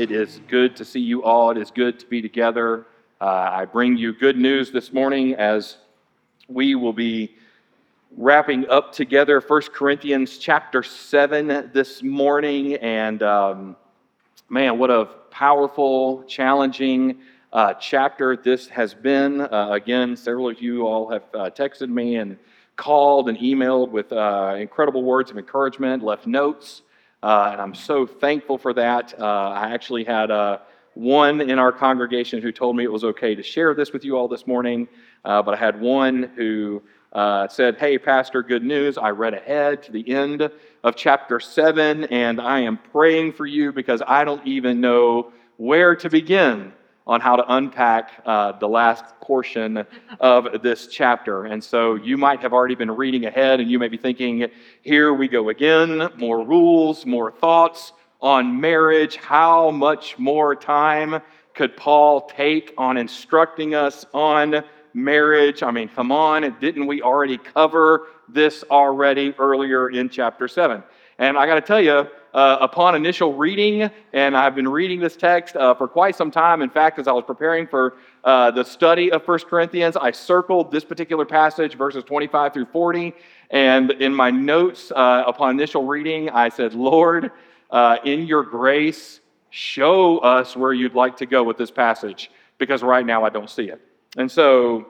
It is good to see you all. It is good to be together. Uh, I bring you good news this morning as we will be wrapping up together 1 Corinthians chapter 7 this morning. And um, man, what a powerful, challenging uh, chapter this has been. Uh, again, several of you all have uh, texted me and called and emailed with uh, incredible words of encouragement, left notes. Uh, and I'm so thankful for that. Uh, I actually had uh, one in our congregation who told me it was okay to share this with you all this morning, uh, but I had one who uh, said, Hey, Pastor, good news. I read ahead to the end of chapter 7, and I am praying for you because I don't even know where to begin on how to unpack uh, the last portion of this chapter. And so you might have already been reading ahead and you may be thinking, here we go again, more rules, more thoughts on marriage. How much more time could Paul take on instructing us on marriage? I mean, come on, didn't we already cover this already earlier in chapter 7? And I got to tell you, uh, upon initial reading, and I've been reading this text uh, for quite some time. In fact, as I was preparing for uh, the study of 1 Corinthians, I circled this particular passage, verses 25 through 40. And in my notes uh, upon initial reading, I said, Lord, uh, in your grace, show us where you'd like to go with this passage, because right now I don't see it. And so,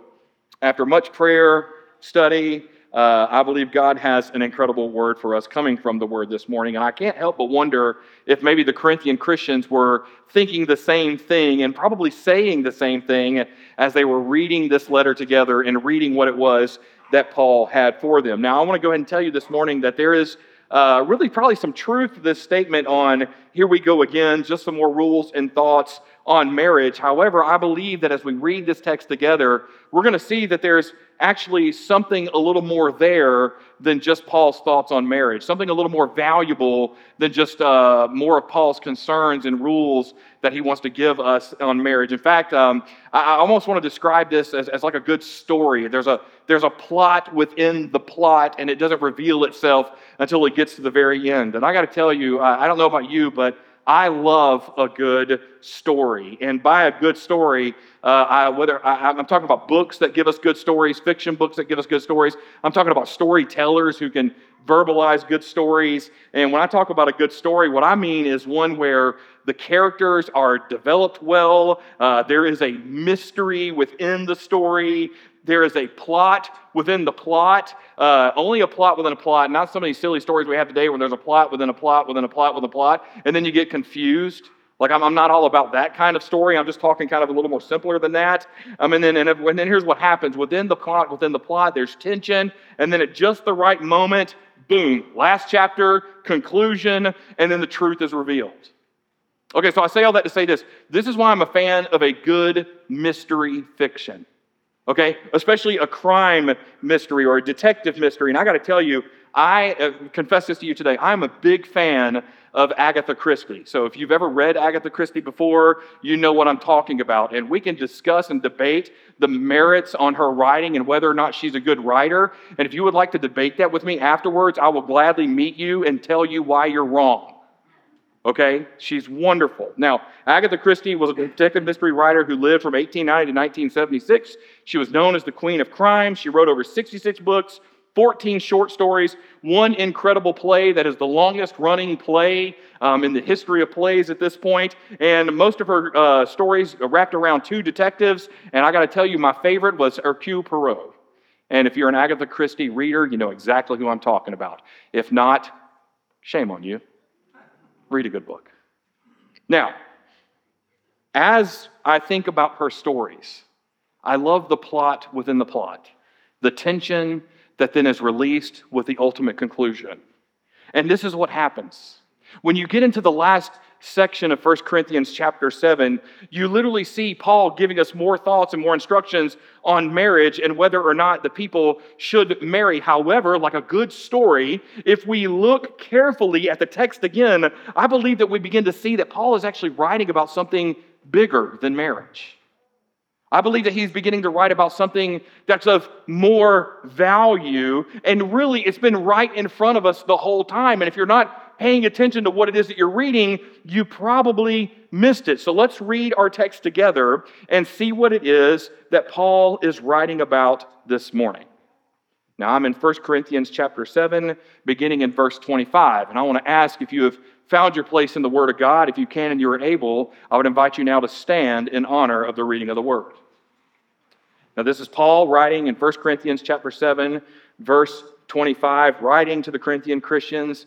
after much prayer, study, uh, I believe God has an incredible word for us coming from the word this morning. And I can't help but wonder if maybe the Corinthian Christians were thinking the same thing and probably saying the same thing as they were reading this letter together and reading what it was that Paul had for them. Now, I want to go ahead and tell you this morning that there is uh, really probably some truth to this statement on here we go again, just some more rules and thoughts on marriage. However, I believe that as we read this text together, we're going to see that there's actually something a little more there than just Paul's thoughts on marriage, something a little more valuable than just uh, more of Paul's concerns and rules that he wants to give us on marriage. In fact, um, I, almost want to describe this as, as like a good story. There's a, there's a plot within the plot, and it doesn't reveal itself until it gets to the very end. And I got to tell you, I, I don't know about you, but I love a good story. And by a good story, uh, I, whether I, am talking about books that give us good stories, fiction books that give us good stories, I'm talking about storytellers who can verbalize good stories. And when I talk about a good story, what I mean is one where the characters are developed well, uh, there is a mystery within the story, there is a plot within the plot, uh, only a plot within a plot, not some of these silly stories we have today where there's a plot within a plot within a plot within a plot, and then you get confused. Like, I'm, I'm not all about that kind of story. I'm just talking kind of a little more simpler than that. Um, and, then, and, and then here's what happens within the plot, within the plot, there's tension, and then at just the right moment, boom, last chapter, conclusion, and then the truth is revealed. Okay, so I say all that to say this. This is why I'm a fan of a good mystery fiction okay? Especially a crime mystery or a detective mystery. And I got to tell you, I uh, confess this to you today. I'm a big fan of Agatha Christie. So if you've ever read Agatha Christie before, you know what I'm talking about. And we can discuss and debate the merits on her writing and whether or not she's a good writer. And if you would like to debate that with me afterwards, I will gladly meet you and tell you why you're wrong. Okay? She's wonderful. Now, Agatha Christie was a detective mystery writer who lived from 1890 to 1976. She was known as the Queen of Crime. She wrote over 66 books, 14 short stories, one incredible play that is the longest running play um, in the history of plays at this point. And most of her uh, stories wrapped around two detectives. And I got to tell you, my favorite was Hercule Poirot. And if you're an Agatha Christie reader, you know exactly who I'm talking about. If not, shame on you read a good book. Now, as I think about her stories, I love the plot within the plot, the tension that then is released with the ultimate conclusion. And this is what happens. When you get into the last section of 1 Corinthians chapter 7, you literally see Paul giving us more thoughts and more instructions on marriage and whether or not the people should marry. However, like a good story, if we look carefully at the text again, I believe that we begin to see that Paul is actually writing about something bigger than marriage. I believe that he's beginning to write about something that's of more value, and really it's been right in front of us the whole time. And if you're not paying attention to what it is that you're reading, you probably missed it. So let's read our text together and see what it is that Paul is writing about this morning. Now, I'm in 1 Corinthians chapter 7, beginning in verse 25. And I want to ask if you have found your place in the Word of God, if you can and you are able, I would invite you now to stand in honor of the reading of the Word. Now, this is Paul writing in 1 Corinthians chapter 7, verse 25, writing to the Corinthian Christians.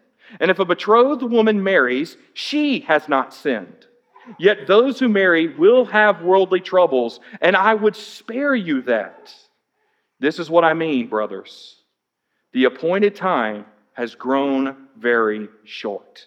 And if a betrothed woman marries, she has not sinned. Yet those who marry will have worldly troubles, and I would spare you that. This is what I mean, brothers. The appointed time has grown very short.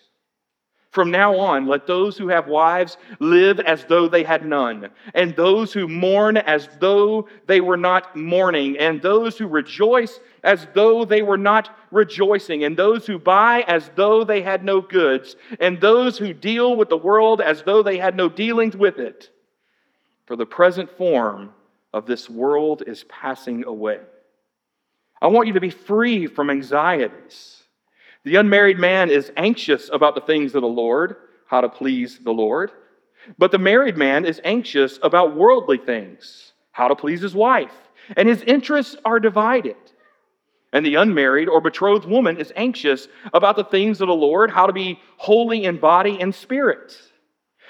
From now on, let those who have wives live as though they had none, and those who mourn as though they were not mourning, and those who rejoice as though they were not rejoicing, and those who buy as though they had no goods, and those who deal with the world as though they had no dealings with it. For the present form of this world is passing away. I want you to be free from anxieties. The unmarried man is anxious about the things of the Lord, how to please the Lord. But the married man is anxious about worldly things, how to please his wife. And his interests are divided. And the unmarried or betrothed woman is anxious about the things of the Lord, how to be holy in body and spirit.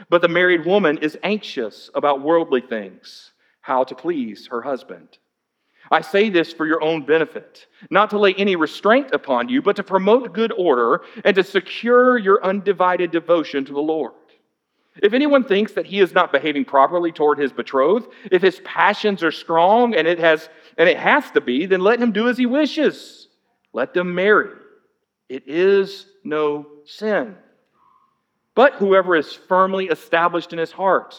But the married woman is anxious about worldly things, how to please her husband. I say this for your own benefit, not to lay any restraint upon you, but to promote good order and to secure your undivided devotion to the Lord. If anyone thinks that he is not behaving properly toward his betrothed, if his passions are strong and it has and it has to be, then let him do as he wishes. Let them marry. It is no sin. But whoever is firmly established in his heart,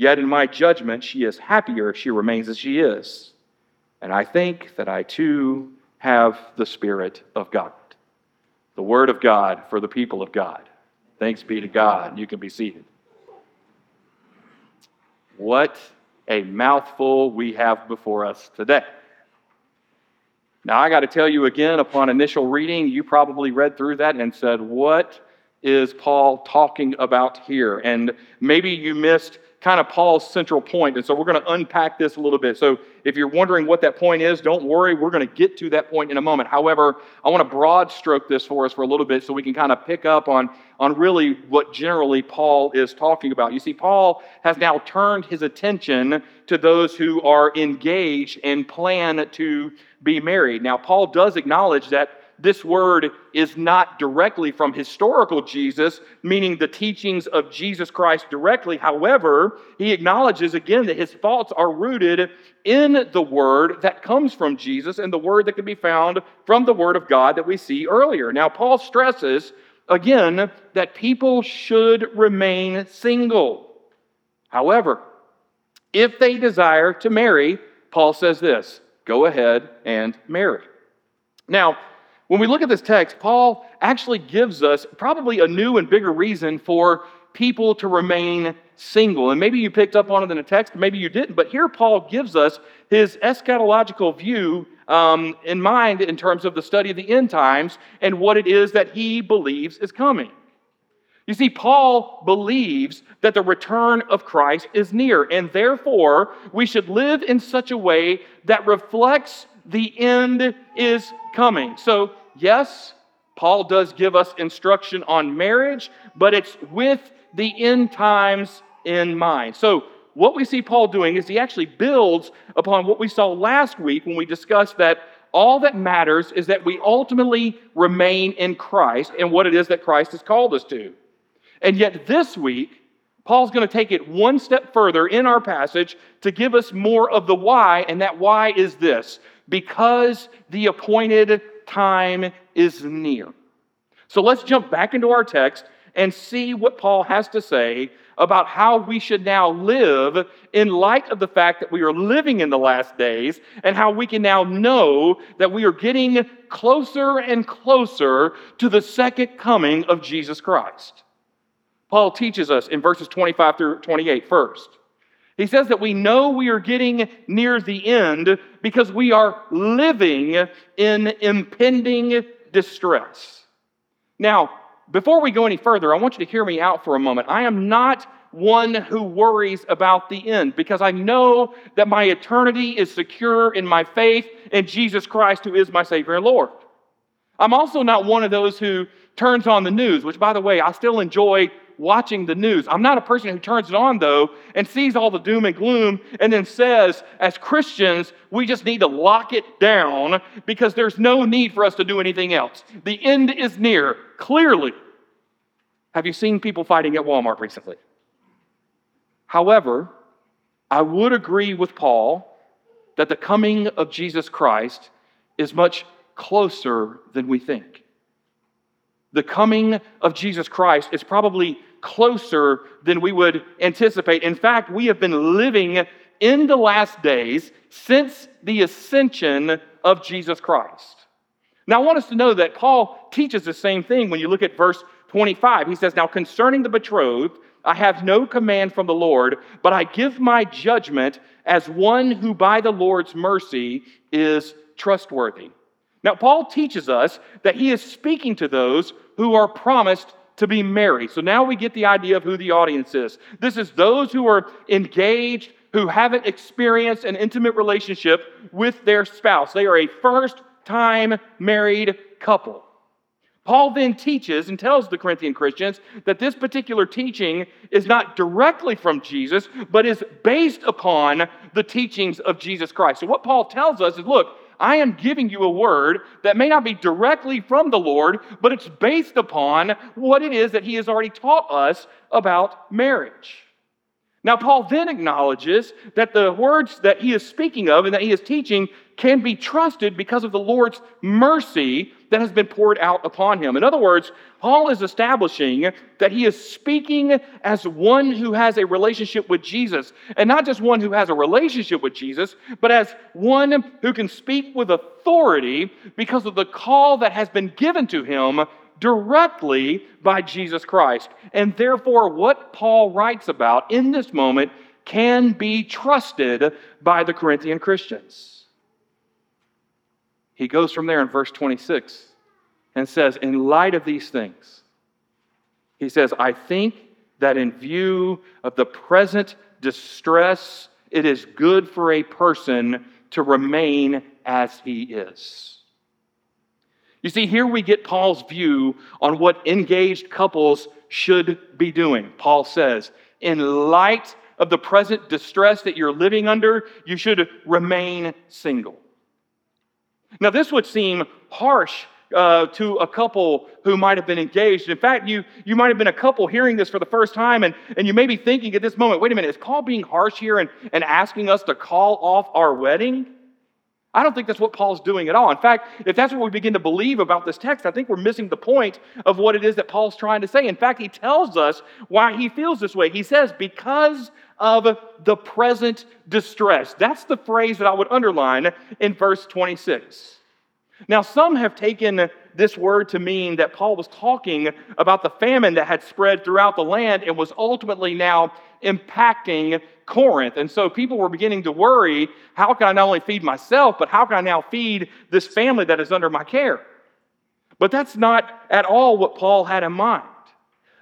Yet, in my judgment, she is happier if she remains as she is. And I think that I too have the Spirit of God. The Word of God for the people of God. Thanks be to God. You can be seated. What a mouthful we have before us today. Now, I got to tell you again, upon initial reading, you probably read through that and said, What is Paul talking about here? And maybe you missed kind of Paul's central point. And so we're going to unpack this a little bit. So if you're wondering what that point is, don't worry. We're going to get to that point in a moment. However, I want to broad stroke this for us for a little bit so we can kind of pick up on, on really what generally Paul is talking about. You see, Paul has now turned his attention to those who are engaged and plan to be married. Now, Paul does acknowledge that this word is not directly from historical Jesus, meaning the teachings of Jesus Christ directly. However, he acknowledges again that his thoughts are rooted in the word that comes from Jesus and the word that can be found from the word of God that we see earlier. Now, Paul stresses again that people should remain single. However, if they desire to marry, Paul says this go ahead and marry. Now, when we look at this text, Paul actually gives us probably a new and bigger reason for people to remain single. And maybe you picked up on it in the text, maybe you didn't, but here Paul gives us his eschatological view um, in mind in terms of the study of the end times and what it is that he believes is coming. You see, Paul believes that the return of Christ is near, and therefore we should live in such a way that reflects the end is coming. So Yes, Paul does give us instruction on marriage, but it's with the end times in mind. So, what we see Paul doing is he actually builds upon what we saw last week when we discussed that all that matters is that we ultimately remain in Christ and what it is that Christ has called us to. And yet, this week, Paul's going to take it one step further in our passage to give us more of the why, and that why is this because the appointed time is near. So let's jump back into our text and see what Paul has to say about how we should now live in light of the fact that we are living in the last days and how we can now know that we are getting closer and closer to the second coming of Jesus Christ. Paul teaches us in verses 25 through 28 first. He says that we know we are getting near the end because we are living in impending distress. Now, before we go any further, I want you to hear me out for a moment. I am not one who worries about the end because I know that my eternity is secure in my faith in Jesus Christ, who is my Savior and Lord. I'm also not one of those who turns on the news, which, by the way, I still enjoy watching the news. I'm not a person who turns it on, though, and sees all the doom and gloom and then says, as Christians, we just need to lock it down because there's no need for us to do anything else. The end is near, clearly. Have you seen people fighting at Walmart recently? However, I would agree with Paul that the coming of Jesus Christ is much closer than we think. The coming of Jesus Christ is probably closer than we would anticipate. In fact, we have been living in the last days since the ascension of Jesus Christ. Now, I want us to know that Paul teaches the same thing when you look at verse 25. He says, Now concerning the betrothed, I have no command from the Lord, but I give my judgment as one who by the Lord's mercy is trustworthy. Now, Paul teaches us that he is speaking to those who are promised to be married. So now we get the idea of who the audience is. This is those who are engaged, who haven't experienced an intimate relationship with their spouse. They are a first time married couple. Paul then teaches and tells the Corinthian Christians that this particular teaching is not directly from Jesus, but is based upon the teachings of Jesus Christ. So, what Paul tells us is look, I am giving you a word that may not be directly from the Lord, but it's based upon what it is that he has already taught us about marriage. Now, Paul then acknowledges that the words that he is speaking of and that he is teaching can be trusted because of the Lord's mercy that has been poured out upon him. In other words, Paul is establishing that he is speaking as one who has a relationship with Jesus, and not just one who has a relationship with Jesus, but as one who can speak with authority because of the call that has been given to him directly by Jesus Christ. And therefore, what Paul writes about in this moment can be trusted by the Corinthian Christians. He goes from there in verse 26 and says, In light of these things, he says, I think that in view of the present distress, it is good for a person to remain as he is. You see, here we get Paul's view on what engaged couples should be doing. Paul says, in light of the present distress that you're living under, you should remain single. Now, this would seem harsh uh, to a couple who might have been engaged. In fact, you, you might have been a couple hearing this for the first time, and, and you may be thinking at this moment, wait a minute, is Paul being harsh here and, and asking us to call off our wedding? I don't think that's what Paul's doing at all. In fact, if that's what we begin to believe about this text, I think we're missing the point of what it is that Paul's trying to say. In fact, he tells us why he feels this way. He says, because of the present distress. That's the phrase that I would underline in verse 26. Now, some have taken this word to mean that Paul was talking about the famine that had spread throughout the land and was ultimately now impacting Corinth. And so people were beginning to worry how can I not only feed myself, but how can I now feed this family that is under my care? But that's not at all what Paul had in mind.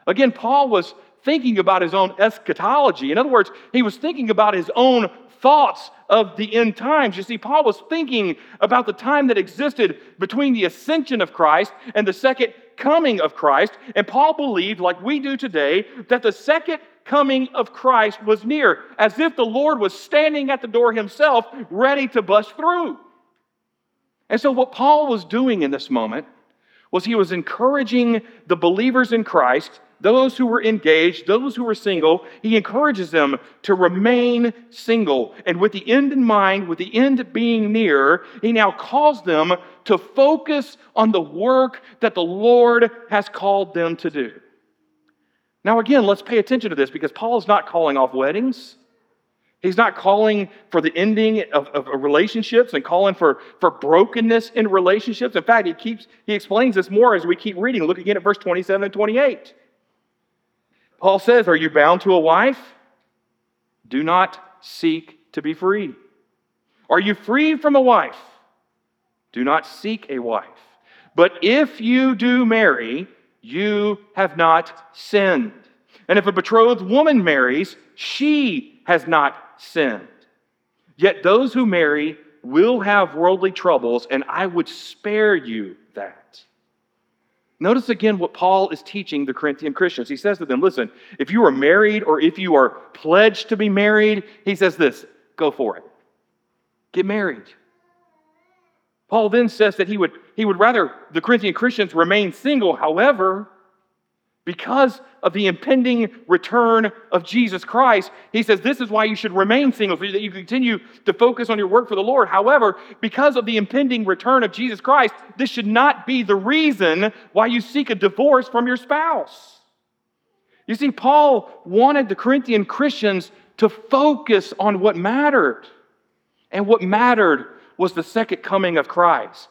Again, Paul was thinking about his own eschatology. In other words, he was thinking about his own thoughts of the end times. You see, Paul was thinking about the time that existed between the ascension of Christ and the second coming of Christ. And Paul believed, like we do today, that the second coming of Christ was near, as if the Lord was standing at the door himself, ready to bust through. And so, what Paul was doing in this moment was he was encouraging the believers in Christ those who were engaged, those who were single, he encourages them to remain single. And with the end in mind, with the end being near, he now calls them to focus on the work that the Lord has called them to do. Now, again, let's pay attention to this because Paul is not calling off weddings. He's not calling for the ending of, of, relationships and calling for, for brokenness in relationships. In fact, he keeps he explains this more as we keep reading. Look again at verse 27 and 28. Paul says, Are you bound to a wife? Do not seek to be free. Are you free from a wife? Do not seek a wife. But if you do marry, you have not sinned. And if a betrothed woman marries, she has not sinned. Yet those who marry will have worldly troubles, and I would spare you that. Notice again what Paul is teaching the Corinthian Christians. He says to them, Listen, if you are married or if you are pledged to be married, he says this go for it. Get married. Paul then says that he would, he would rather the Corinthian Christians remain single. However, because of the impending return of Jesus Christ, he says this is why you should remain single, so that you continue to focus on your work for the Lord. However, because of the impending return of Jesus Christ, this should not be the reason why you seek a divorce from your spouse. You see, Paul wanted the Corinthian Christians to focus on what mattered. And what mattered was the second coming of Christ.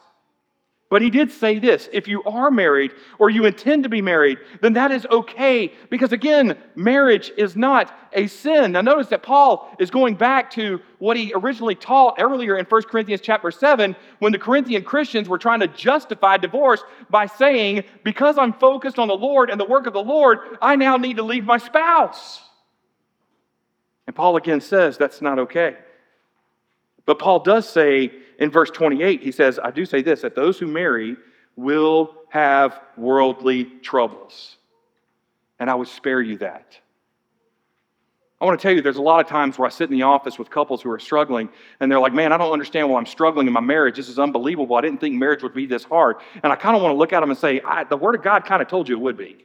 But he did say this if you are married or you intend to be married, then that is okay because, again, marriage is not a sin. Now, notice that Paul is going back to what he originally taught earlier in 1 Corinthians chapter 7 when the Corinthian Christians were trying to justify divorce by saying, Because I'm focused on the Lord and the work of the Lord, I now need to leave my spouse. And Paul again says that's not okay. But Paul does say, in verse 28, he says, I do say this that those who marry will have worldly troubles. And I would spare you that. I want to tell you, there's a lot of times where I sit in the office with couples who are struggling, and they're like, Man, I don't understand why I'm struggling in my marriage. This is unbelievable. I didn't think marriage would be this hard. And I kind of want to look at them and say, The Word of God kind of told you it would be.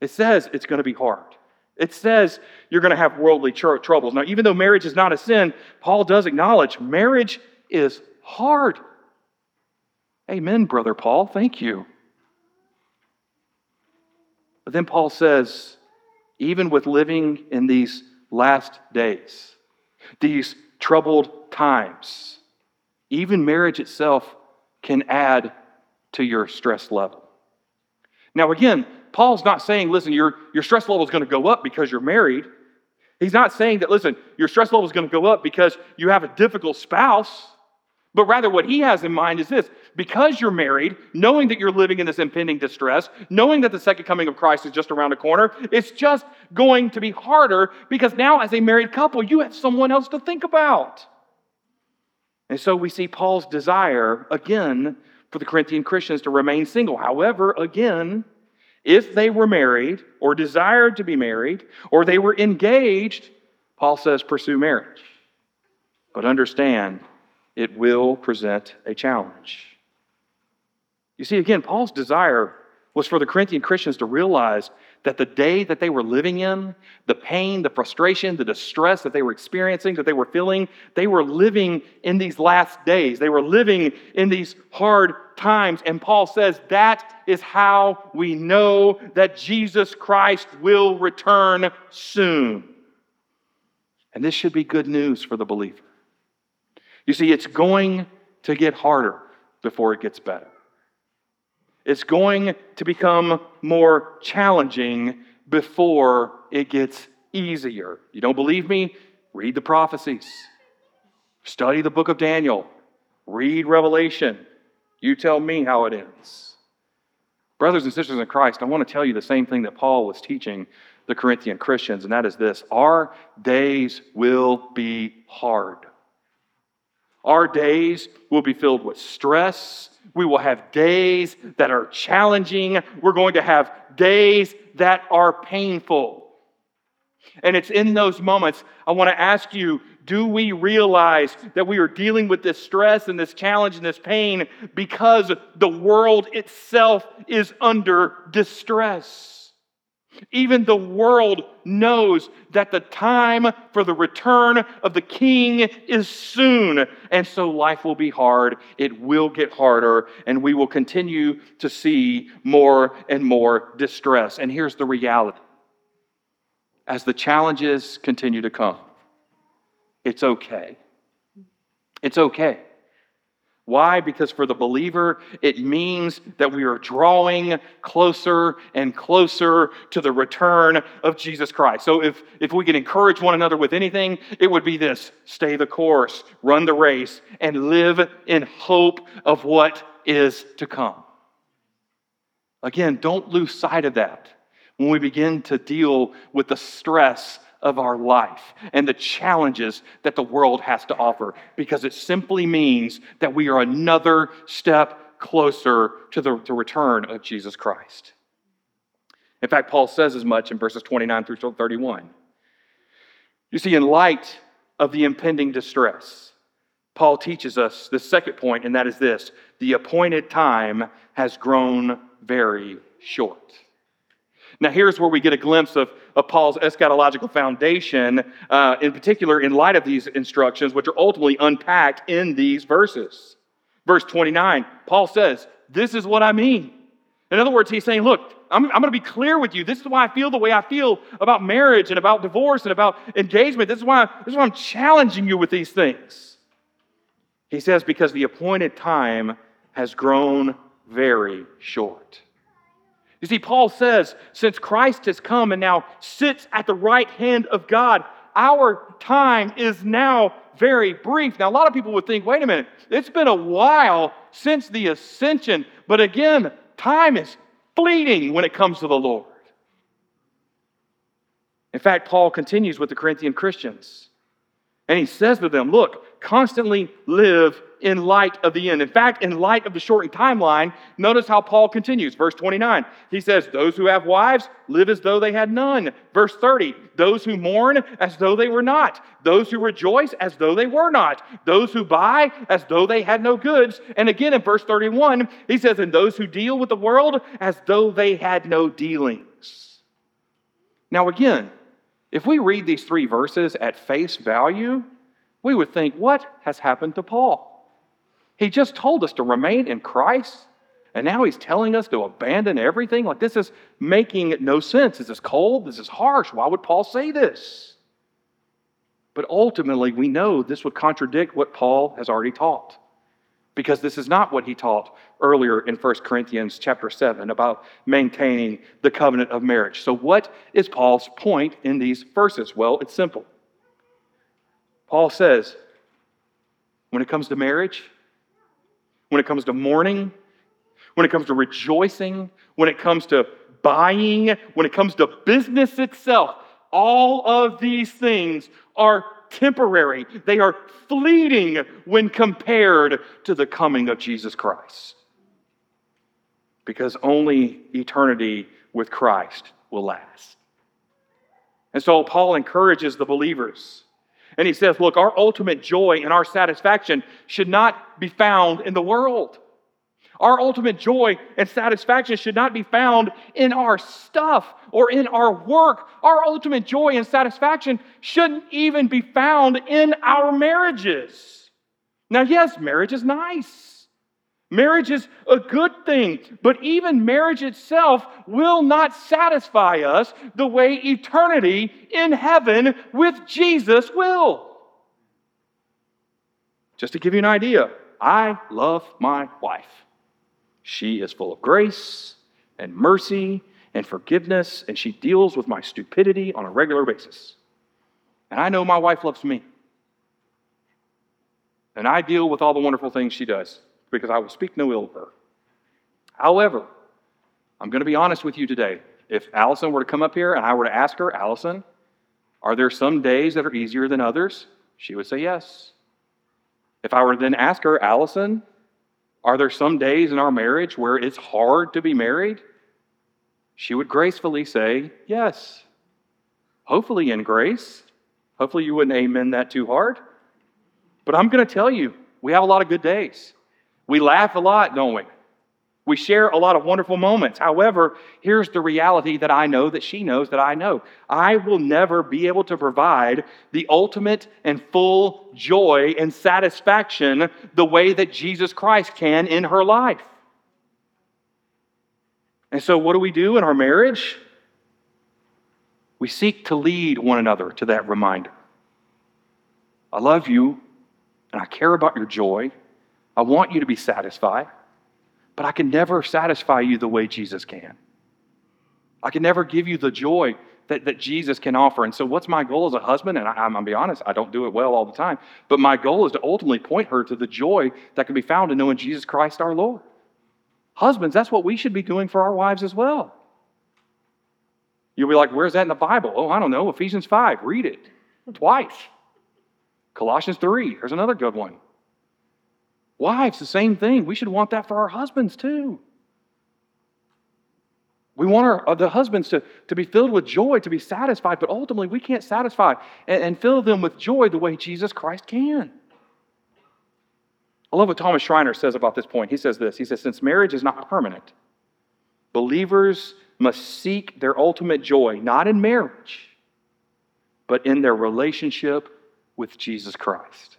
It says it's going to be hard. It says you're going to have worldly tr- troubles. Now, even though marriage is not a sin, Paul does acknowledge marriage is hard. Amen, Brother Paul. Thank you. But then Paul says, even with living in these last days, these troubled times, even marriage itself can add to your stress level. Now, again, Paul's not saying, listen, your, your stress level is going to go up because you're married. He's not saying that, listen, your stress level is going to go up because you have a difficult spouse. But rather, what he has in mind is this because you're married, knowing that you're living in this impending distress, knowing that the second coming of Christ is just around the corner, it's just going to be harder because now, as a married couple, you have someone else to think about. And so we see Paul's desire, again, for the Corinthian Christians to remain single. However, again, if they were married or desired to be married or they were engaged, Paul says pursue marriage. But understand, it will present a challenge. You see, again, Paul's desire was for the Corinthian Christians to realize that the day that they were living in, the pain, the frustration, the distress that they were experiencing, that they were feeling, they were living in these last days. They were living in these hard times. And Paul says that is how we know that Jesus Christ will return soon. And this should be good news for the believer. You see, it's going to get harder before it gets better. It's going to become more challenging before it gets easier. You don't believe me? Read the prophecies, study the book of Daniel, read Revelation. You tell me how it ends. Brothers and sisters in Christ, I want to tell you the same thing that Paul was teaching the Corinthian Christians, and that is this Our days will be hard. Our days will be filled with stress. We will have days that are challenging. We're going to have days that are painful. And it's in those moments I want to ask you do we realize that we are dealing with this stress and this challenge and this pain because the world itself is under distress? Even the world knows that the time for the return of the king is soon. And so life will be hard. It will get harder. And we will continue to see more and more distress. And here's the reality as the challenges continue to come, it's okay. It's okay. Why? Because for the believer, it means that we are drawing closer and closer to the return of Jesus Christ. So, if, if we can encourage one another with anything, it would be this stay the course, run the race, and live in hope of what is to come. Again, don't lose sight of that when we begin to deal with the stress of our life and the challenges that the world has to offer because it simply means that we are another step closer to the, the return of Jesus Christ. In fact, Paul says as much in verses 29 through 31. You see, in light of the impending distress, Paul teaches us the second point, and that is this the appointed time has grown very short. Now, here's where we get a glimpse of, of Paul's eschatological foundation, uh, in particular, in light of these instructions, which are ultimately unpacked in these verses. Verse 29, Paul says, This is what I mean. In other words, he's saying, Look, I'm, I'm going to be clear with you. This is why I feel the way I feel about marriage and about divorce and about engagement. This is why, this is why I'm challenging you with these things. He says, Because the appointed time has grown very short. You see, Paul says, since Christ has come and now sits at the right hand of God, our time is now very brief. Now, a lot of people would think, wait a minute, it's been a while since the ascension, but again, time is fleeting when it comes to the Lord. In fact, Paul continues with the Corinthian Christians, and he says to them, look, constantly live in light of the end. In fact, in light of the shortened timeline, notice how Paul continues. Verse 29, he says, Those who have wives live as though they had none. Verse 30, those who mourn as though they were not. Those who rejoice as though they were not. Those who buy as though they had no goods. And again in verse 31, he says, And those who deal with the world as though they had no dealings. Now, again, if we read these three verses at face value, we would think, what has happened to Paul? He just told us to remain in Christ, and now he's telling us to abandon everything. Like, this is making no sense. This is cold. This is harsh. Why would Paul say this? But ultimately, we know this would contradict what Paul has already taught. Because this is not what he taught earlier in 1 Corinthians chapter 7 about maintaining the covenant of marriage. So, what is Paul's point in these verses? Well, it's simple. Paul says, when it comes to marriage, when it comes to mourning, when it comes to rejoicing, when it comes to buying, when it comes to business itself. All of these things are temporary, they are fleeting when compared to the coming of Jesus Christ. Because only eternity with Christ will last. And so Paul encourages the believers and he says, Look, our ultimate joy and our satisfaction should not be found in the world. Our ultimate joy and satisfaction should not be found in our stuff or in our work. Our ultimate joy and satisfaction shouldn't even be found in our marriages. Now, yes, marriage is nice. Marriage is a good thing, but even marriage itself will not satisfy us the way eternity in heaven with Jesus will. Just to give you an idea, I love my wife. She is full of grace and mercy and forgiveness, and she deals with my stupidity on a regular basis. And I know my wife loves me. And I deal with all the wonderful things she does because I will speak no ill of her. However, I'm going to be honest with you today. If Allison were to come up here and I were to ask her, Allison, are there some days that are easier than others? She would say yes. If I were to then ask her, Allison, are there some days in our marriage where it's hard to be married? She would gracefully say, Yes. Hopefully, in grace. Hopefully, you wouldn't amen that too hard. But I'm going to tell you, we have a lot of good days. We laugh a lot, don't we? We share a lot of wonderful moments. However, here's the reality that I know that she knows that I know. I will never be able to provide the ultimate and full joy and satisfaction the way that Jesus Christ can in her life. And so, what do we do in our marriage? We seek to lead one another to that reminder. I love you, and I care about your joy. I want you to be satisfied, but I can never satisfy you the way Jesus can. I can never give you the joy that, that Jesus can offer. And so, what's my goal as a husband? And I, I'm going to be honest, I don't do it well all the time, but my goal is to ultimately point her to the joy that can be found in knowing Jesus Christ our Lord. Husbands, that's what we should be doing for our wives as well. You'll be like, where's that in the Bible? Oh, I don't know. Ephesians 5, read it twice. Colossians 3, here's another good one. Wives, the same thing. We should want that for our husbands too. We want our, uh, the husbands to, to be filled with joy, to be satisfied, but ultimately we can't satisfy and, and fill them with joy the way Jesus Christ can. I love what Thomas Schreiner says about this point. He says this He says, Since marriage is not permanent, believers must seek their ultimate joy not in marriage, but in their relationship with Jesus Christ.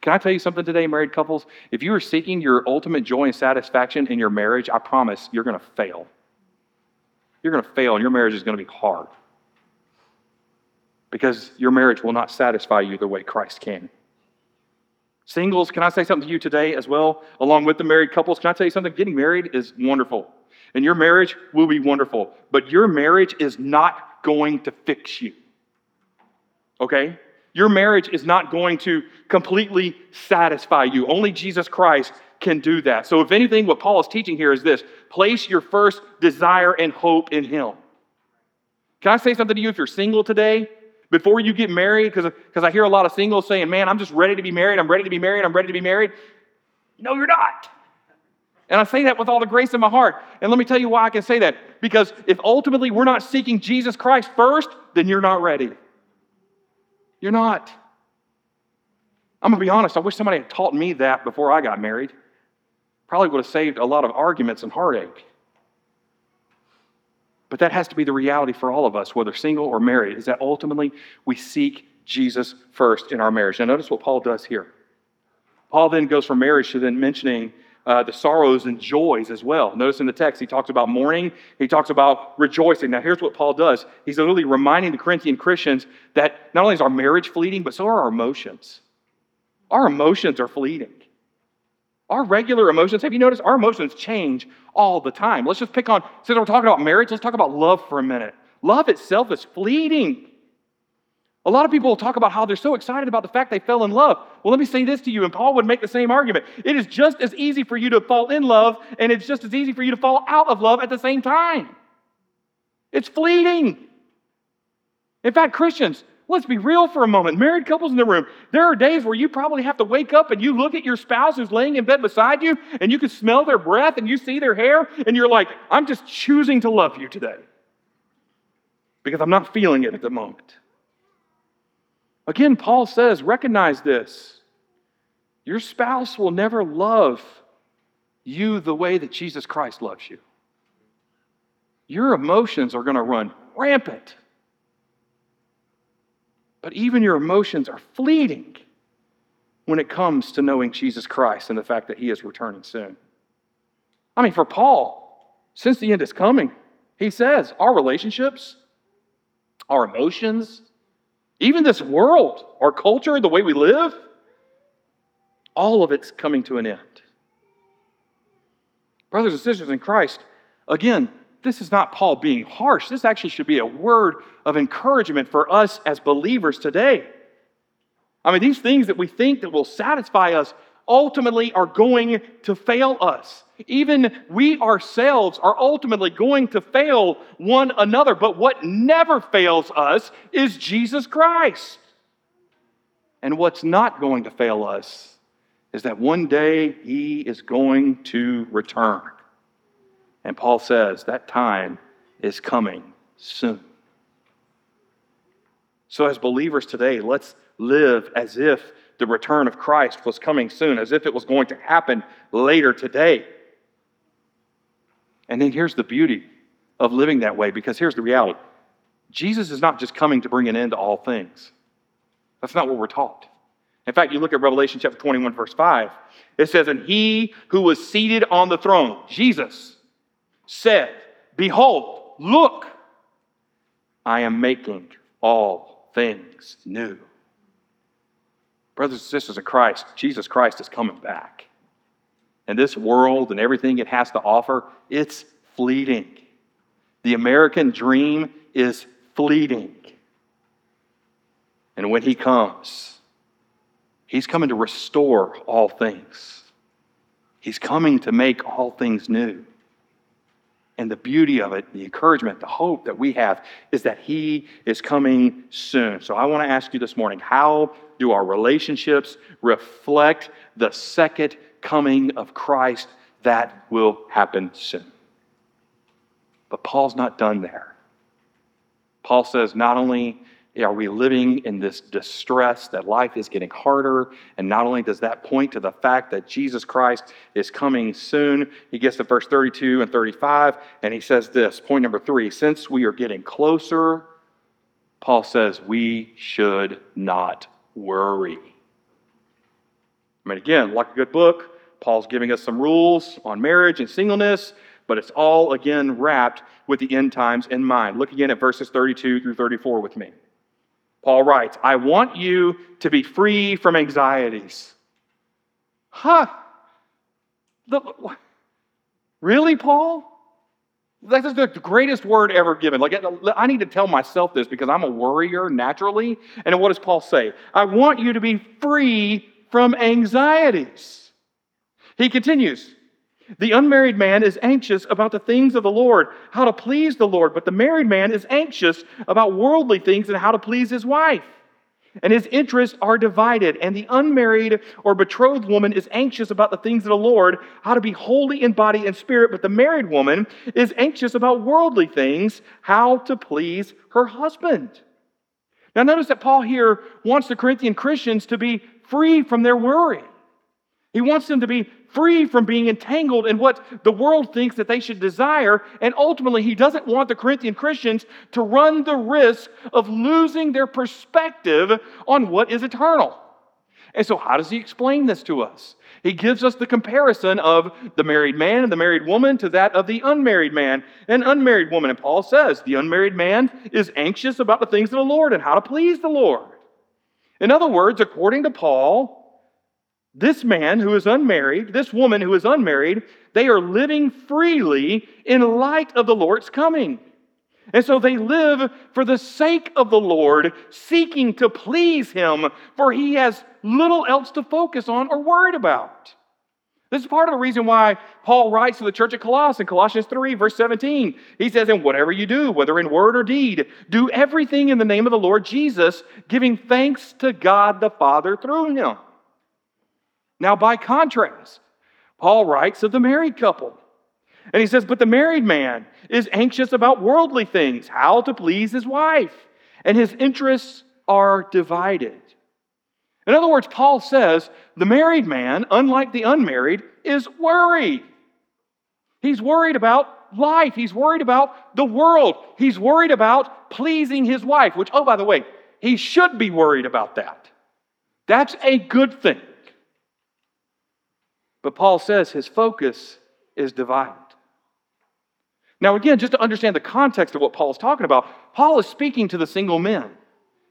Can I tell you something today, married couples? If you are seeking your ultimate joy and satisfaction in your marriage, I promise you're going to fail. You're going to fail, and your marriage is going to be hard. Because your marriage will not satisfy you the way Christ can. Singles, can I say something to you today as well, along with the married couples? Can I tell you something? Getting married is wonderful, and your marriage will be wonderful, but your marriage is not going to fix you. Okay? Your marriage is not going to completely satisfy you. Only Jesus Christ can do that. So, if anything, what Paul is teaching here is this place your first desire and hope in Him. Can I say something to you if you're single today? Before you get married, because I hear a lot of singles saying, Man, I'm just ready to be married. I'm ready to be married. I'm ready to be married. No, you're not. And I say that with all the grace in my heart. And let me tell you why I can say that. Because if ultimately we're not seeking Jesus Christ first, then you're not ready. You're not. I'm going to be honest, I wish somebody had taught me that before I got married. Probably would have saved a lot of arguments and heartache. But that has to be the reality for all of us, whether single or married, is that ultimately we seek Jesus first in our marriage. Now, notice what Paul does here. Paul then goes from marriage to then mentioning uh, the sorrows and joys as well. Notice in the text, he talks about mourning, he talks about rejoicing. Now, here's what Paul does he's literally reminding the Corinthian Christians that not only is our marriage fleeting, but so are our emotions. Our emotions are fleeting. Our regular emotions, have you noticed? Our emotions change all the time. Let's just pick on, since we're talking about marriage, let's talk about love for a minute. Love itself is fleeting. A lot of people talk about how they're so excited about the fact they fell in love. Well, let me say this to you, and Paul would make the same argument. It is just as easy for you to fall in love, and it's just as easy for you to fall out of love at the same time. It's fleeting. In fact, Christians, let's be real for a moment. Married couples in the room, there are days where you probably have to wake up and you look at your spouse who's laying in bed beside you, and you can smell their breath and you see their hair, and you're like, I'm just choosing to love you today because I'm not feeling it at the moment. Again, Paul says, recognize this. Your spouse will never love you the way that Jesus Christ loves you. Your emotions are going to run rampant. But even your emotions are fleeting when it comes to knowing Jesus Christ and the fact that he is returning soon. I mean, for Paul, since the end is coming, he says our relationships, our emotions, even this world, our culture, the way we live, all of it's coming to an end. Brothers and sisters in Christ, again, this is not Paul being harsh. This actually should be a word of encouragement for us as believers today. I mean, these things that we think that will satisfy us ultimately are going to fail us. Even we ourselves are ultimately going to fail one another. But what never fails us is Jesus Christ. And what's not going to fail us is that one day he is going to return. And Paul says that time is coming soon. So, as believers today, let's live as if the return of Christ was coming soon, as if it was going to happen later today. And then here's the beauty of living that way, because here's the reality Jesus is not just coming to bring an end to all things. That's not what we're taught. In fact, you look at Revelation chapter 21, verse 5, it says, And he who was seated on the throne, Jesus, said, Behold, look, I am making all things new. Brothers and sisters of Christ, Jesus Christ is coming back. And this world and everything it has to offer, it's fleeting. The American dream is fleeting. And when he comes, he's coming to restore all things. He's coming to make all things new. And the beauty of it, the encouragement, the hope that we have is that He is coming soon. So I want to ask you this morning how do our relationships reflect the second coming of Christ that will happen soon? But Paul's not done there. Paul says not only are we living in this distress that life is getting harder? And not only does that point to the fact that Jesus Christ is coming soon, he gets to verse 32 and 35, and he says this point number three since we are getting closer, Paul says we should not worry. I mean, again, like a good book, Paul's giving us some rules on marriage and singleness, but it's all again wrapped with the end times in mind. Look again at verses 32 through 34 with me. Paul writes, I want you to be free from anxieties. Huh? The, really, Paul? That's the greatest word ever given. Like, I need to tell myself this because I'm a worrier naturally. And what does Paul say? I want you to be free from anxieties. He continues, the unmarried man is anxious about the things of the Lord, how to please the Lord, but the married man is anxious about worldly things and how to please his wife. And his interests are divided, and the unmarried or betrothed woman is anxious about the things of the Lord, how to be holy in body and spirit, but the married woman is anxious about worldly things, how to please her husband. Now, notice that Paul here wants the Corinthian Christians to be free from their worry. He wants them to be free from being entangled in what the world thinks that they should desire. And ultimately, he doesn't want the Corinthian Christians to run the risk of losing their perspective on what is eternal. And so, how does he explain this to us? He gives us the comparison of the married man and the married woman to that of the unmarried man and unmarried woman. And Paul says the unmarried man is anxious about the things of the Lord and how to please the Lord. In other words, according to Paul, this man who is unmarried, this woman who is unmarried, they are living freely in light of the Lord's coming. And so they live for the sake of the Lord, seeking to please Him, for He has little else to focus on or worried about. This is part of the reason why Paul writes to the church at Colossus in Colossians 3, verse 17. He says, And whatever you do, whether in word or deed, do everything in the name of the Lord Jesus, giving thanks to God the Father through Him. Now, by contrast, Paul writes of the married couple. And he says, But the married man is anxious about worldly things, how to please his wife, and his interests are divided. In other words, Paul says the married man, unlike the unmarried, is worried. He's worried about life, he's worried about the world, he's worried about pleasing his wife, which, oh, by the way, he should be worried about that. That's a good thing. But Paul says his focus is divided. Now, again, just to understand the context of what Paul is talking about, Paul is speaking to the single men.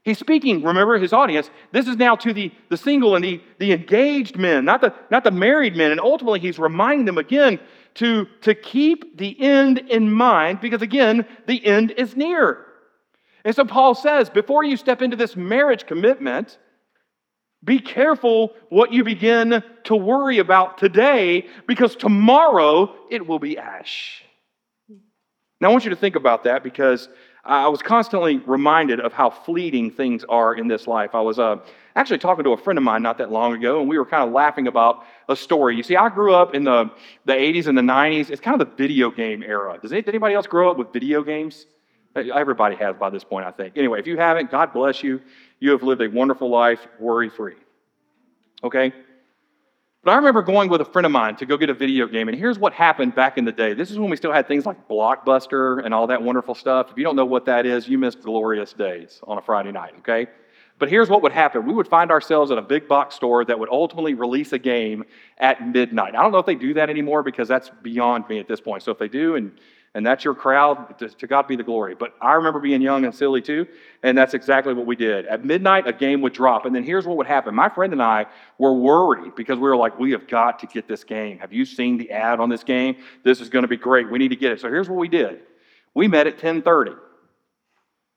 He's speaking, remember his audience, this is now to the, the single and the, the engaged men, not the, not the married men. And ultimately, he's reminding them again to, to keep the end in mind because, again, the end is near. And so Paul says, before you step into this marriage commitment, Be careful what you begin to worry about today because tomorrow it will be ash. Now, I want you to think about that because I was constantly reminded of how fleeting things are in this life. I was uh, actually talking to a friend of mine not that long ago, and we were kind of laughing about a story. You see, I grew up in the, the 80s and the 90s. It's kind of the video game era. Does anybody else grow up with video games? Everybody has by this point, I think. Anyway, if you haven't, God bless you. You have lived a wonderful life, worry free. Okay? But I remember going with a friend of mine to go get a video game, and here's what happened back in the day. This is when we still had things like Blockbuster and all that wonderful stuff. If you don't know what that is, you missed glorious days on a Friday night, okay? But here's what would happen we would find ourselves at a big box store that would ultimately release a game at midnight. I don't know if they do that anymore because that's beyond me at this point. So if they do, and and that's your crowd, to God be the glory. But I remember being young and silly too, and that's exactly what we did. At midnight, a game would drop, and then here's what would happen. My friend and I were worried because we were like, we have got to get this game. Have you seen the ad on this game? This is going to be great. We need to get it. So here's what we did. We met at 1030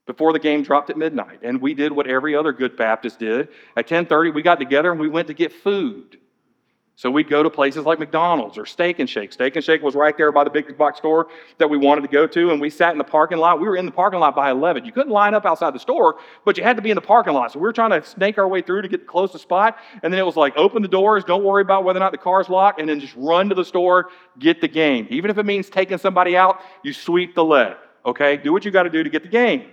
before the game dropped at midnight, and we did what every other good Baptist did. At 1030, we got together and we went to get food. So we'd go to places like McDonald's or Steak and Shake. Steak and Shake was right there by the big box store that we wanted to go to, and we sat in the parking lot. We were in the parking lot by 11. You couldn't line up outside the store, but you had to be in the parking lot. So we were trying to snake our way through to get the closest spot, and then it was like, open the doors, don't worry about whether or not the car's locked, and then just run to the store, get the game. Even if it means taking somebody out, you sweep the leg, okay? Do what you got to do to get the game.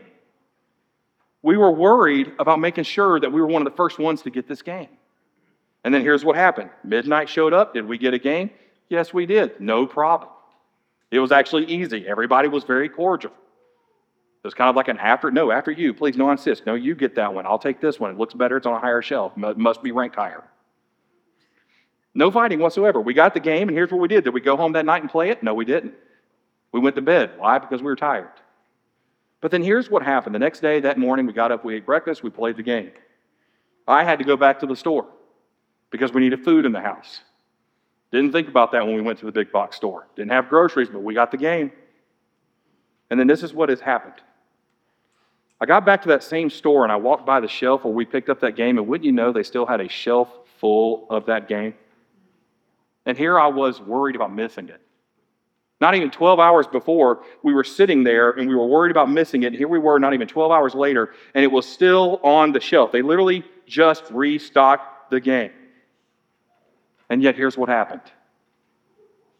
We were worried about making sure that we were one of the first ones to get this game. And then here's what happened midnight showed up. Did we get a game? Yes, we did. No problem. It was actually easy. Everybody was very cordial. It was kind of like an after, no, after you. Please, no, insist. No, you get that one. I'll take this one. It looks better. It's on a higher shelf. Must be ranked higher. No fighting whatsoever. We got the game, and here's what we did. Did we go home that night and play it? No, we didn't. We went to bed. Why? Because we were tired. But then here's what happened. The next day, that morning, we got up, we ate breakfast, we played the game. I had to go back to the store because we needed food in the house. Didn't think about that when we went to the big box store. Didn't have groceries, but we got the game. And then this is what has happened. I got back to that same store and I walked by the shelf where we picked up that game, and wouldn't you know they still had a shelf full of that game? And here I was worried about missing it. Not even 12 hours before, we were sitting there and we were worried about missing it. And here we were, not even 12 hours later, and it was still on the shelf. They literally just restocked the game. And yet, here's what happened.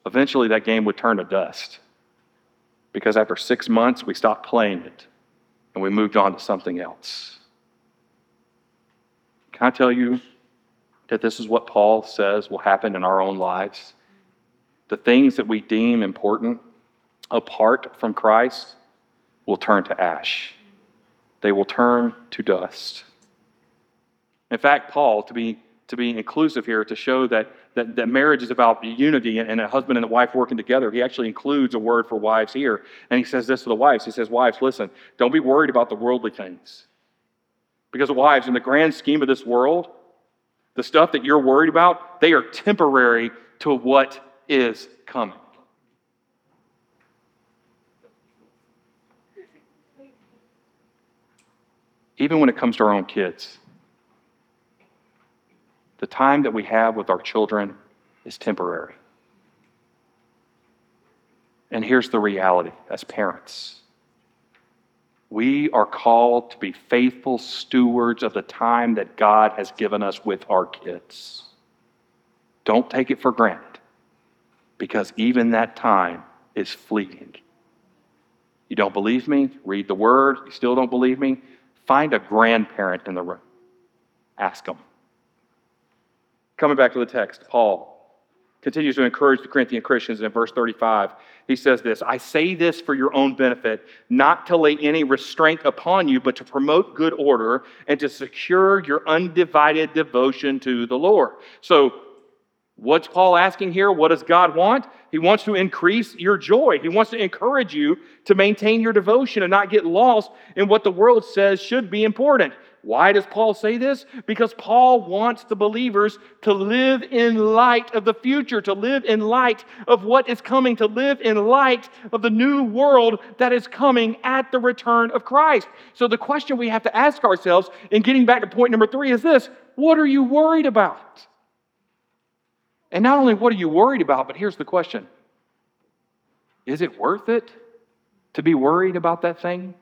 Eventually, that game would turn to dust because after six months, we stopped playing it and we moved on to something else. Can I tell you that this is what Paul says will happen in our own lives? The things that we deem important apart from Christ will turn to ash, they will turn to dust. In fact, Paul, to be to be inclusive here to show that, that, that marriage is about unity and, and a husband and a wife working together. He actually includes a word for wives here. And he says this to the wives. He says, Wives, listen, don't be worried about the worldly things. Because, wives, in the grand scheme of this world, the stuff that you're worried about, they are temporary to what is coming. Even when it comes to our own kids the time that we have with our children is temporary. And here's the reality as parents we are called to be faithful stewards of the time that God has given us with our kids. Don't take it for granted because even that time is fleeting. You don't believe me? Read the word. You still don't believe me? Find a grandparent in the room. Ask them. Coming back to the text, Paul continues to encourage the Corinthian Christians in verse 35. He says this I say this for your own benefit, not to lay any restraint upon you, but to promote good order and to secure your undivided devotion to the Lord. So, what's Paul asking here? What does God want? He wants to increase your joy. He wants to encourage you to maintain your devotion and not get lost in what the world says should be important Why does Paul say this? Because Paul wants the believers to live in light of the future, to live in light of what is coming, to live in light of the new world that is coming at the return of Christ. So the question we have to ask ourselves in getting back to point number three is this What are you worried about? And not only what are you worried about, but here's the question Is it worth it to be worried about that thing?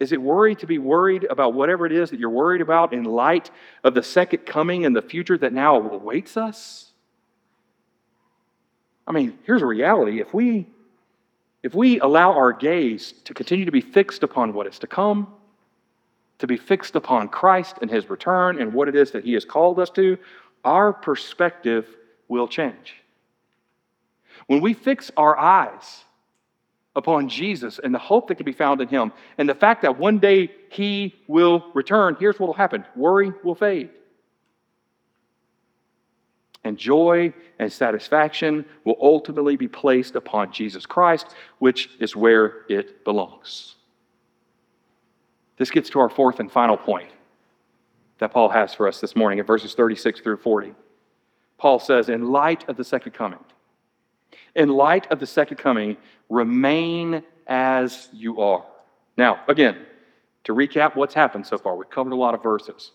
Is it worry to be worried about whatever it is that you're worried about in light of the second coming and the future that now awaits us? I mean, here's a reality. If we if we allow our gaze to continue to be fixed upon what is to come, to be fixed upon Christ and his return and what it is that he has called us to, our perspective will change. When we fix our eyes upon Jesus and the hope that can be found in him, and the fact that one day he will return, here's what will happen worry will fade. And joy and satisfaction will ultimately be placed upon Jesus Christ, which is where it belongs. This gets to our fourth and final point that Paul has for us this morning in verses 36 through 40. Paul says, In light of the second coming, in light of the second coming, remain as you are. Now, again, to recap what's happened so far, we've covered a lot of verses.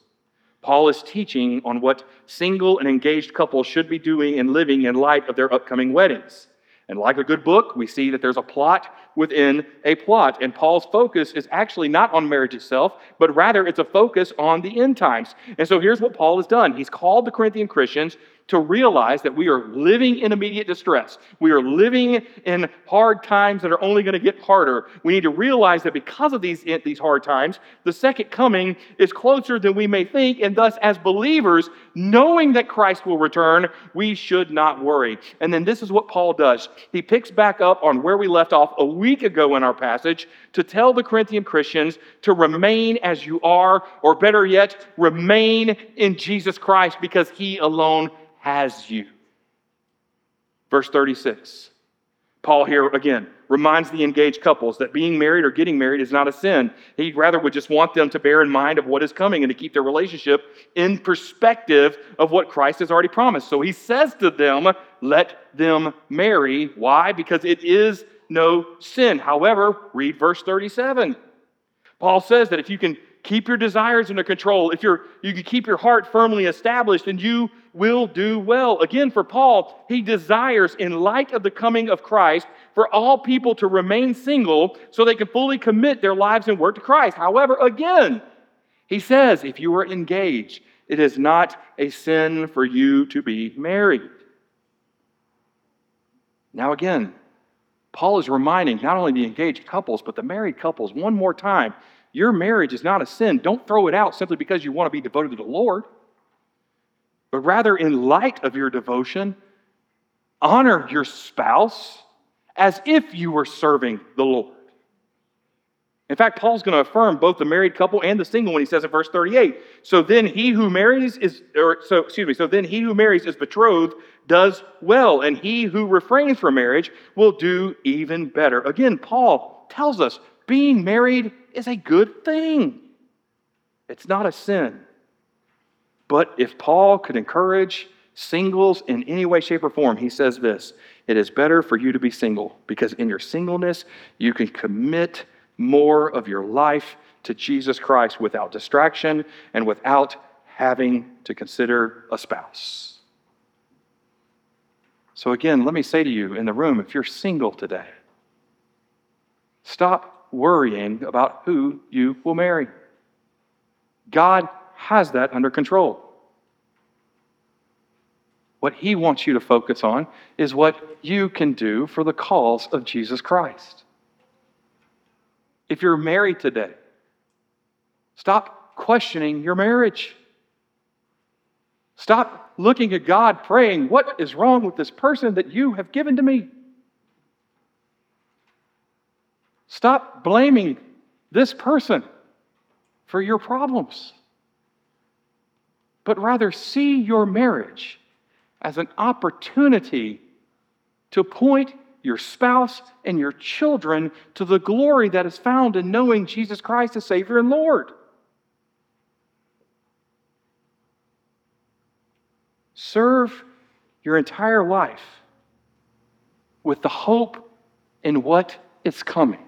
Paul is teaching on what single and engaged couples should be doing and living in light of their upcoming weddings. And like a good book, we see that there's a plot within a plot. And Paul's focus is actually not on marriage itself, but rather it's a focus on the end times. And so here's what Paul has done he's called the Corinthian Christians to realize that we are living in immediate distress. We are living in hard times that are only going to get harder. We need to realize that because of these, these hard times, the second coming is closer than we may think, and thus, as believers, knowing that Christ will return, we should not worry. And then this is what Paul does. He picks back up on where we left off a week ago in our passage to tell the Corinthian Christians to remain as you are, or better yet, remain in Jesus Christ because he alone has you. Verse 36. Paul here again reminds the engaged couples that being married or getting married is not a sin. He rather would just want them to bear in mind of what is coming and to keep their relationship in perspective of what Christ has already promised. So he says to them, let them marry. Why? Because it is no sin. However, read verse 37. Paul says that if you can keep your desires under control, if you're, you can keep your heart firmly established, and you will do well. Again, for Paul, he desires, in light of the coming of Christ, for all people to remain single so they can fully commit their lives and work to Christ. However, again, he says, if you are engaged, it is not a sin for you to be married. Now, again, Paul is reminding not only the engaged couples, but the married couples one more time your marriage is not a sin. Don't throw it out simply because you want to be devoted to the Lord. But rather, in light of your devotion, honor your spouse as if you were serving the Lord. In fact, Paul's going to affirm both the married couple and the single when he says in verse 38. So then he who marries is, or so, excuse me, so then he who marries is betrothed does well, and he who refrains from marriage will do even better. Again, Paul tells us being married is a good thing. It's not a sin. But if Paul could encourage singles in any way, shape, or form, he says this it is better for you to be single because in your singleness, you can commit more of your life to Jesus Christ without distraction and without having to consider a spouse. So, again, let me say to you in the room if you're single today, stop worrying about who you will marry. God has that under control. What He wants you to focus on is what you can do for the cause of Jesus Christ. If you're married today, stop questioning your marriage. Stop looking at God praying, What is wrong with this person that you have given to me? Stop blaming this person for your problems, but rather see your marriage as an opportunity to point your spouse, and your children to the glory that is found in knowing Jesus Christ as Savior and Lord. Serve your entire life with the hope in what is coming,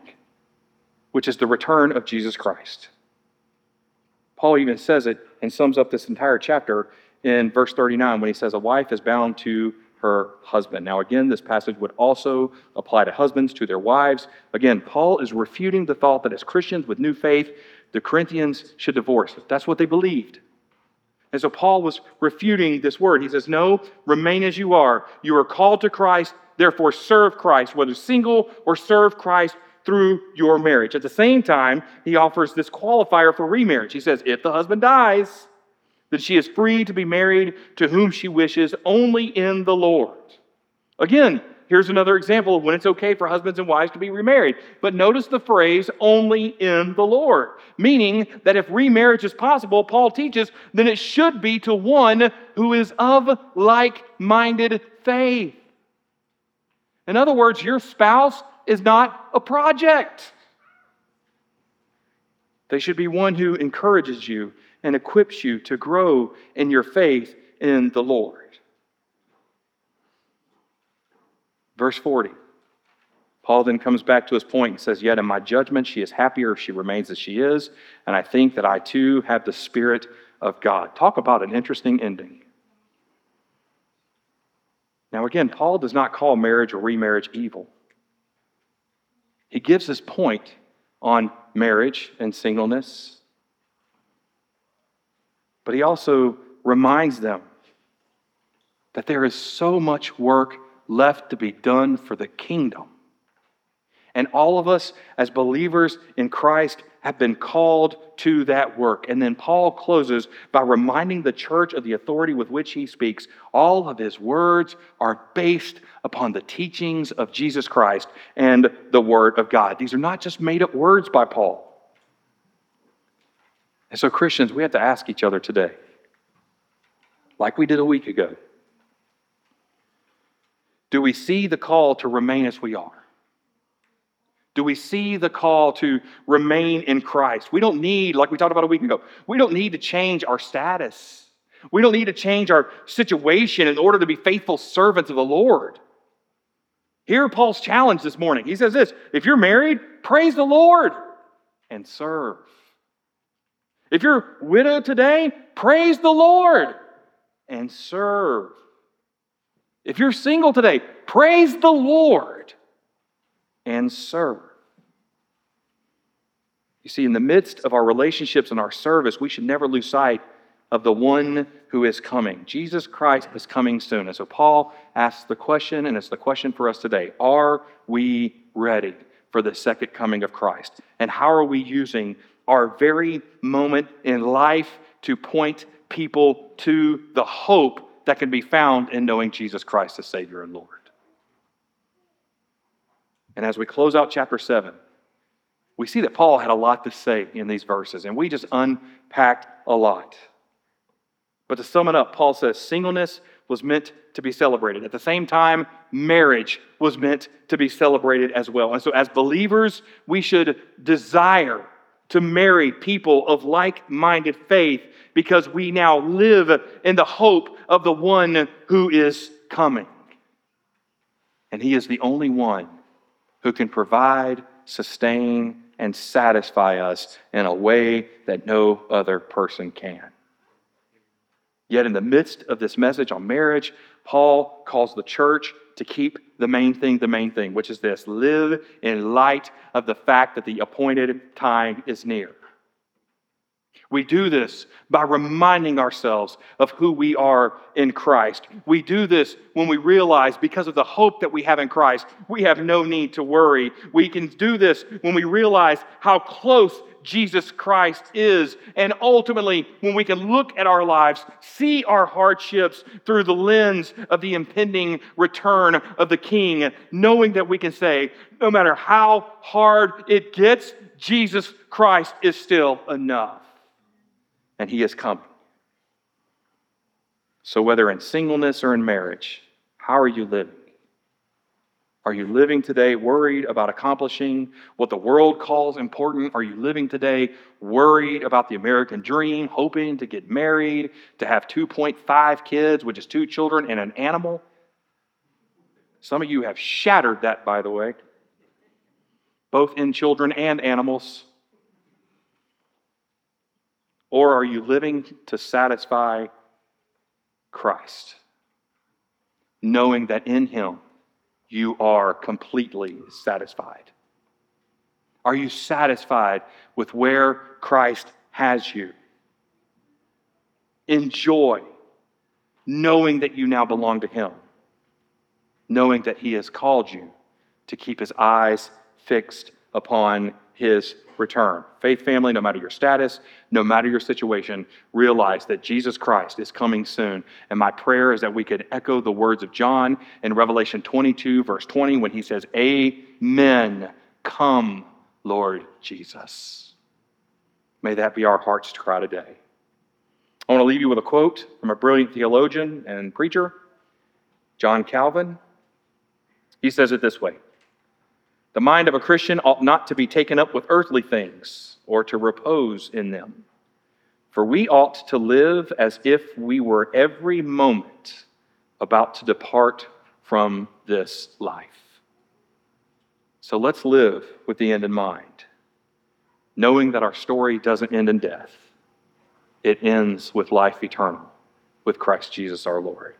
which is the return of Jesus Christ. Paul even says it and sums up this entire chapter in verse 39 when he says, A wife is bound to her husband. Now, again, this passage would also apply to husbands, to their wives. Again, Paul is refuting the thought that as Christians with new faith, the Corinthians should divorce. That's what they believed. And so Paul was refuting this word. He says, No, remain as you are. You are called to Christ, therefore serve Christ, whether single or serve Christ through your marriage. At the same time, he offers this qualifier for remarriage. He says, If the husband dies, then she is free to be married to whom she wishes only in the Lord. Again, here's another example of when it's okay for husbands and wives to be remarried. But notice the phrase only in the Lord, meaning that if remarriage is possible, Paul teaches, then it should be to one who is of like minded faith. In other words, your spouse is not a project. They should be one who encourages you and equips you to grow in your faith in the Lord. Verse 40. Paul then comes back to his point and says, Yet in my judgment, she is happier if she remains as she is, and I think that I too have the Spirit of God. Talk about an interesting ending. Now, again, Paul does not call marriage or remarriage evil. He gives his point on marriage and singleness but he also reminds them that there is so much work left to be done for the kingdom. And all of us, as believers in Christ, have been called to that work. And then Paul closes by reminding the church of the authority with which he speaks. All of his words are based upon the teachings of Jesus Christ and the Word of God. These are not just made up words by Paul. And so, Christians, we have to ask each other today, like we did a week ago do we see the call to remain as we are? Do we see the call to remain in Christ? We don't need, like we talked about a week ago, we don't need to change our status. We don't need to change our situation in order to be faithful servants of the Lord. Hear Paul's challenge this morning. He says this if you're married, praise the Lord and serve. If you're widowed today, praise the Lord and serve. If you're single today, praise the Lord and serve. You see, in the midst of our relationships and our service, we should never lose sight of the one who is coming. Jesus Christ is coming soon. And so Paul asks the question, and it's the question for us today Are we ready for the second coming of Christ? And how are we using our very moment in life to point people to the hope that can be found in knowing Jesus Christ as Savior and Lord. And as we close out chapter 7, we see that Paul had a lot to say in these verses, and we just unpacked a lot. But to sum it up, Paul says singleness was meant to be celebrated. At the same time, marriage was meant to be celebrated as well. And so, as believers, we should desire to marry people of like minded faith because we now live in the hope of the one who is coming. And he is the only one who can provide, sustain, and satisfy us in a way that no other person can. Yet, in the midst of this message on marriage, Paul calls the church to keep the main thing the main thing, which is this live in light of the fact that the appointed time is near. We do this by reminding ourselves of who we are in Christ. We do this when we realize, because of the hope that we have in Christ, we have no need to worry. We can do this when we realize how close Jesus Christ is. And ultimately, when we can look at our lives, see our hardships through the lens of the impending return of the King, knowing that we can say, no matter how hard it gets, Jesus Christ is still enough. And He is come. So, whether in singleness or in marriage, how are you living? Are you living today worried about accomplishing what the world calls important? Are you living today worried about the American dream, hoping to get married, to have 2.5 kids, which is two children and an animal? Some of you have shattered that, by the way, both in children and animals. Or are you living to satisfy Christ, knowing that in Him you are completely satisfied? Are you satisfied with where Christ has you? Enjoy knowing that you now belong to Him, knowing that He has called you to keep His eyes fixed upon His return. Faith family, no matter your status, no matter your situation, realize that Jesus Christ is coming soon. And my prayer is that we could echo the words of John in Revelation 22, verse 20, when he says, Amen. Come, Lord Jesus. May that be our heart's to cry today. I want to leave you with a quote from a brilliant theologian and preacher, John Calvin. He says it this way the mind of a Christian ought not to be taken up with earthly things or to repose in them. For we ought to live as if we were every moment about to depart from this life. So let's live with the end in mind, knowing that our story doesn't end in death, it ends with life eternal with Christ Jesus our Lord.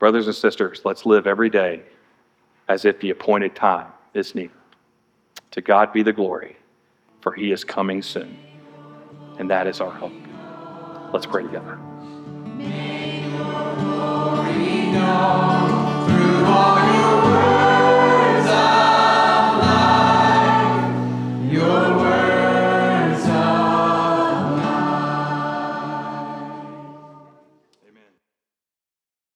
Brothers and sisters, let's live every day as if the appointed time is near. To God be the glory, for he is coming soon. And that is our hope. Let's pray together.